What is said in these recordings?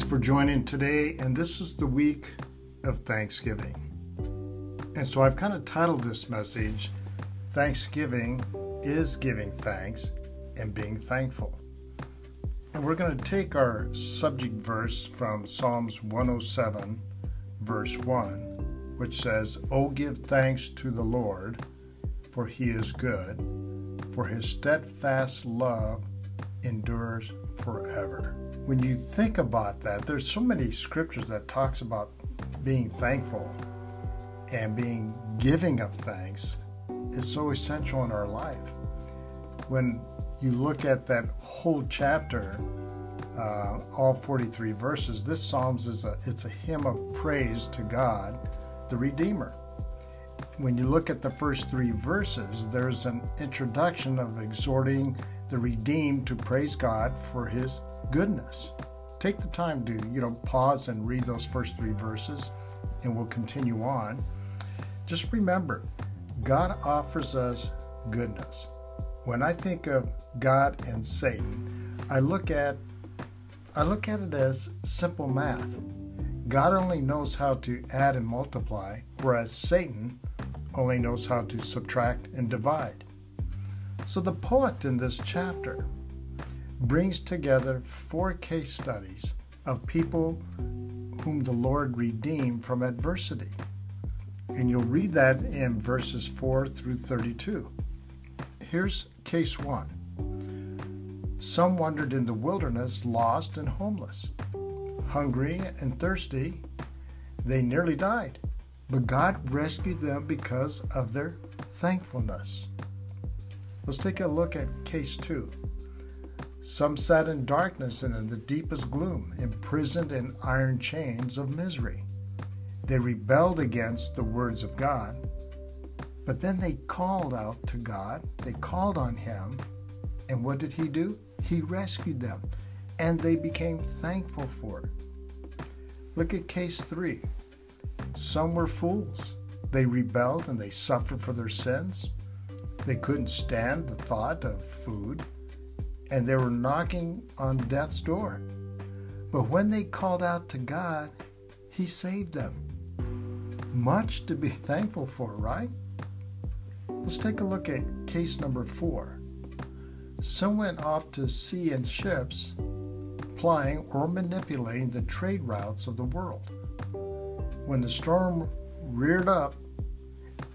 Thanks for joining today, and this is the week of Thanksgiving. And so I've kind of titled this message Thanksgiving is Giving Thanks and Being Thankful. And we're going to take our subject verse from Psalms 107, verse 1, which says, Oh, give thanks to the Lord, for he is good, for his steadfast love endures forever. When you think about that, there's so many scriptures that talks about being thankful and being giving of thanks is so essential in our life. When you look at that whole chapter, uh, all 43 verses, this Psalms is a it's a hymn of praise to God, the Redeemer. When you look at the first three verses, there's an introduction of exhorting the redeemed to praise God for his goodness. Take the time to, you know, pause and read those first three verses and we'll continue on. Just remember, God offers us goodness. When I think of God and Satan, I look at I look at it as simple math. God only knows how to add and multiply, whereas Satan only knows how to subtract and divide. So the poet in this chapter brings together four case studies of people whom the Lord redeemed from adversity. And you'll read that in verses 4 through 32. Here's case one Some wandered in the wilderness, lost and homeless, hungry and thirsty. They nearly died, but God rescued them because of their thankfulness. Let's take a look at case two. Some sat in darkness and in the deepest gloom, imprisoned in iron chains of misery. They rebelled against the words of God, but then they called out to God, they called on Him, and what did He do? He rescued them, and they became thankful for it. Look at case three. Some were fools. They rebelled and they suffered for their sins. They couldn't stand the thought of food, and they were knocking on death's door. But when they called out to God, He saved them. Much to be thankful for, right? Let's take a look at case number four. Some went off to sea in ships, plying or manipulating the trade routes of the world. When the storm reared up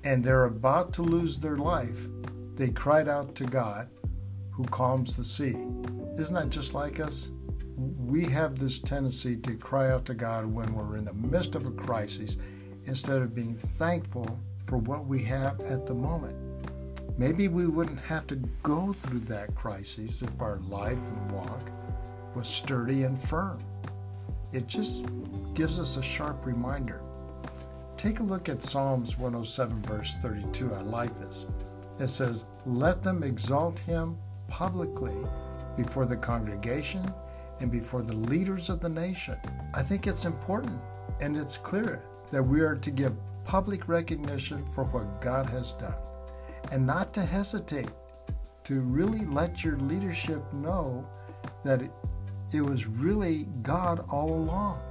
and they're about to lose their life, they cried out to God, who calms the sea. Isn't that just like us? We have this tendency to cry out to God when we're in the midst of a crisis instead of being thankful for what we have at the moment. Maybe we wouldn't have to go through that crisis if our life and walk was sturdy and firm. It just gives us a sharp reminder. Take a look at Psalms 107, verse 32. I like this. It says, Let them exalt him publicly before the congregation and before the leaders of the nation. I think it's important and it's clear that we are to give public recognition for what God has done and not to hesitate to really let your leadership know that it, it was really God all along.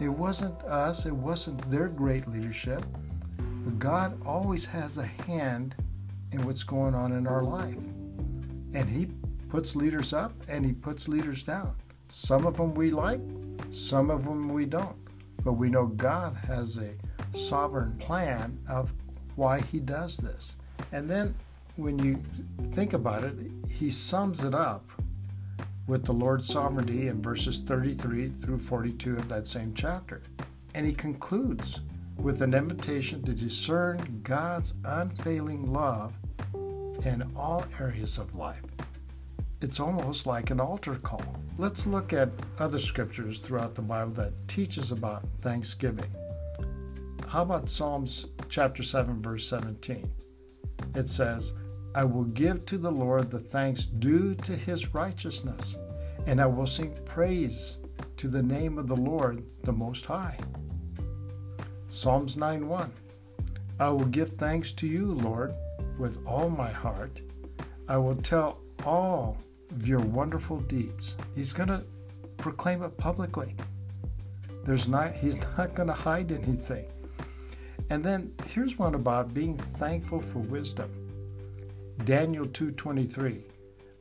It wasn't us, it wasn't their great leadership, but God always has a hand in what's going on in our life. And He puts leaders up and He puts leaders down. Some of them we like, some of them we don't. But we know God has a sovereign plan of why He does this. And then when you think about it, He sums it up with the Lord's sovereignty in verses 33 through 42 of that same chapter. And He concludes with an invitation to discern God's unfailing love in all areas of life. It's almost like an altar call. Let's look at other scriptures throughout the Bible that teaches about thanksgiving. How about Psalms chapter 7 verse 17? It says, "I will give to the Lord the thanks due to his righteousness, and I will sing praise to the name of the Lord the most high." Psalms 9:1 I will give thanks to you, Lord, with all my heart. I will tell all of your wonderful deeds. He's going to proclaim it publicly. There's not he's not going to hide anything. And then here's one about being thankful for wisdom. Daniel 2:23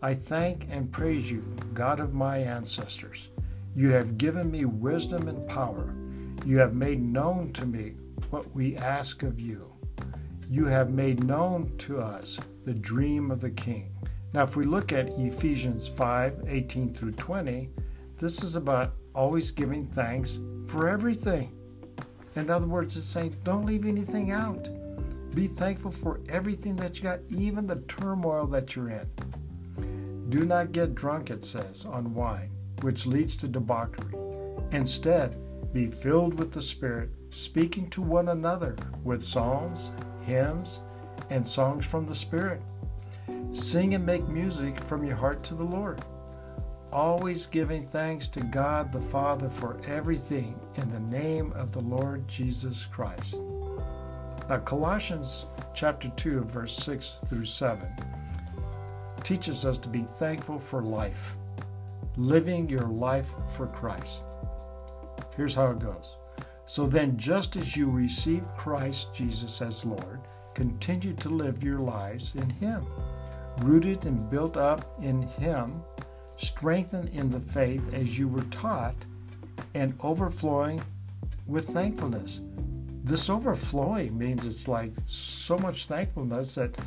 I thank and praise you, God of my ancestors. You have given me wisdom and power. You have made known to me what we ask of you. You have made known to us the dream of the king. Now, if we look at Ephesians 5 18 through 20, this is about always giving thanks for everything. In other words, it's saying don't leave anything out. Be thankful for everything that you got, even the turmoil that you're in. Do not get drunk, it says, on wine, which leads to debauchery. Instead, be filled with the Spirit, speaking to one another with psalms, hymns, and songs from the Spirit. Sing and make music from your heart to the Lord, always giving thanks to God the Father for everything in the name of the Lord Jesus Christ. Now, Colossians chapter 2, verse 6 through 7 teaches us to be thankful for life, living your life for Christ. Here's how it goes. So then, just as you receive Christ Jesus as Lord, continue to live your lives in Him, rooted and built up in Him, strengthened in the faith as you were taught, and overflowing with thankfulness. This overflowing means it's like so much thankfulness that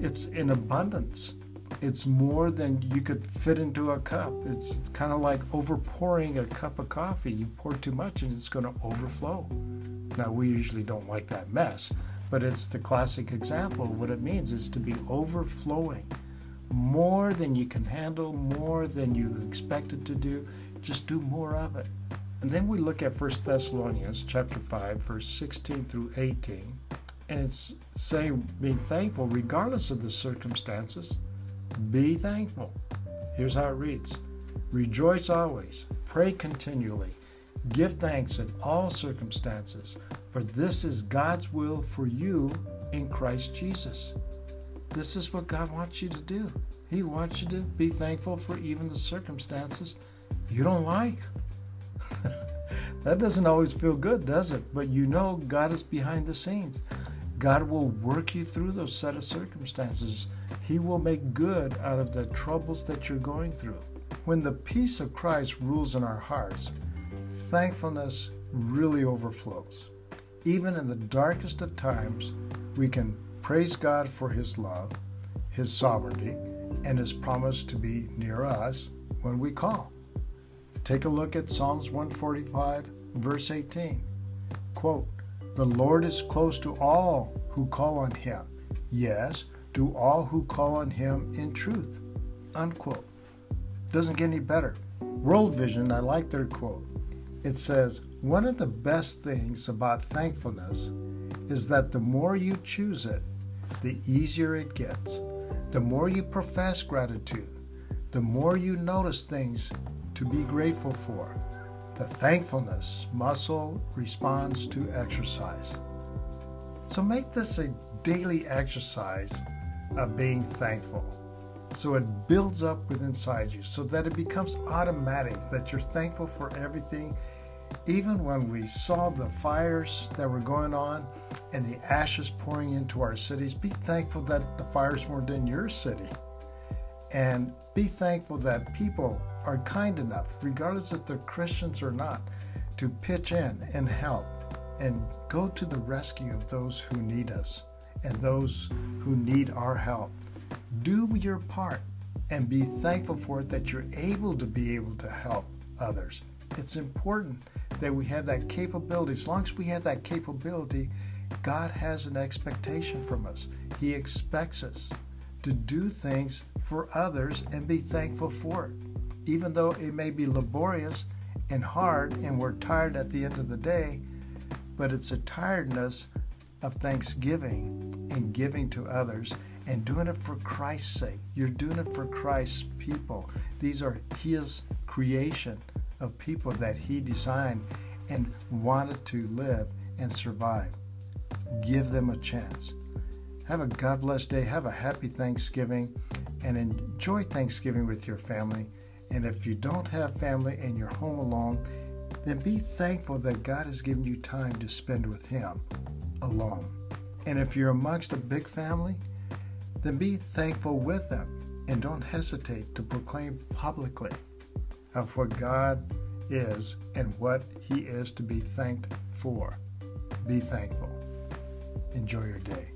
it's in abundance it's more than you could fit into a cup. It's kind of like overpouring a cup of coffee. You pour too much and it's going to overflow. Now, we usually don't like that mess, but it's the classic example of what it means is to be overflowing. More than you can handle, more than you expected to do, just do more of it. And then we look at 1 Thessalonians chapter 5, verse 16 through 18, and it's saying being thankful regardless of the circumstances be thankful. Here's how it reads Rejoice always, pray continually, give thanks in all circumstances, for this is God's will for you in Christ Jesus. This is what God wants you to do. He wants you to be thankful for even the circumstances you don't like. that doesn't always feel good, does it? But you know God is behind the scenes. God will work you through those set of circumstances. He will make good out of the troubles that you're going through. When the peace of Christ rules in our hearts, thankfulness really overflows. Even in the darkest of times, we can praise God for His love, His sovereignty, and His promise to be near us when we call. Take a look at Psalms 145, verse 18. Quote, the Lord is close to all who call on him. Yes, to all who call on him in truth. Unquote. Doesn't get any better. World Vision, I like their quote. It says, One of the best things about thankfulness is that the more you choose it, the easier it gets. The more you profess gratitude, the more you notice things to be grateful for the thankfulness muscle responds to exercise. So make this a daily exercise of being thankful. So it builds up within inside you so that it becomes automatic that you're thankful for everything. Even when we saw the fires that were going on and the ashes pouring into our cities, be thankful that the fires weren't in your city. And be thankful that people are kind enough, regardless if they're Christians or not, to pitch in and help and go to the rescue of those who need us and those who need our help. Do your part and be thankful for it that you're able to be able to help others. It's important that we have that capability. As long as we have that capability, God has an expectation from us. He expects us to do things for others and be thankful for it even though it may be laborious and hard and we're tired at the end of the day, but it's a tiredness of thanksgiving and giving to others and doing it for Christ's sake. You're doing it for Christ's people. These are His creation of people that He designed and wanted to live and survive. Give them a chance. Have a God blessed day. Have a happy Thanksgiving and enjoy Thanksgiving with your family And if you don't have family and you're home alone, then be thankful that God has given you time to spend with Him alone. And if you're amongst a big family, then be thankful with them and don't hesitate to proclaim publicly of what God is and what He is to be thanked for. Be thankful. Enjoy your day.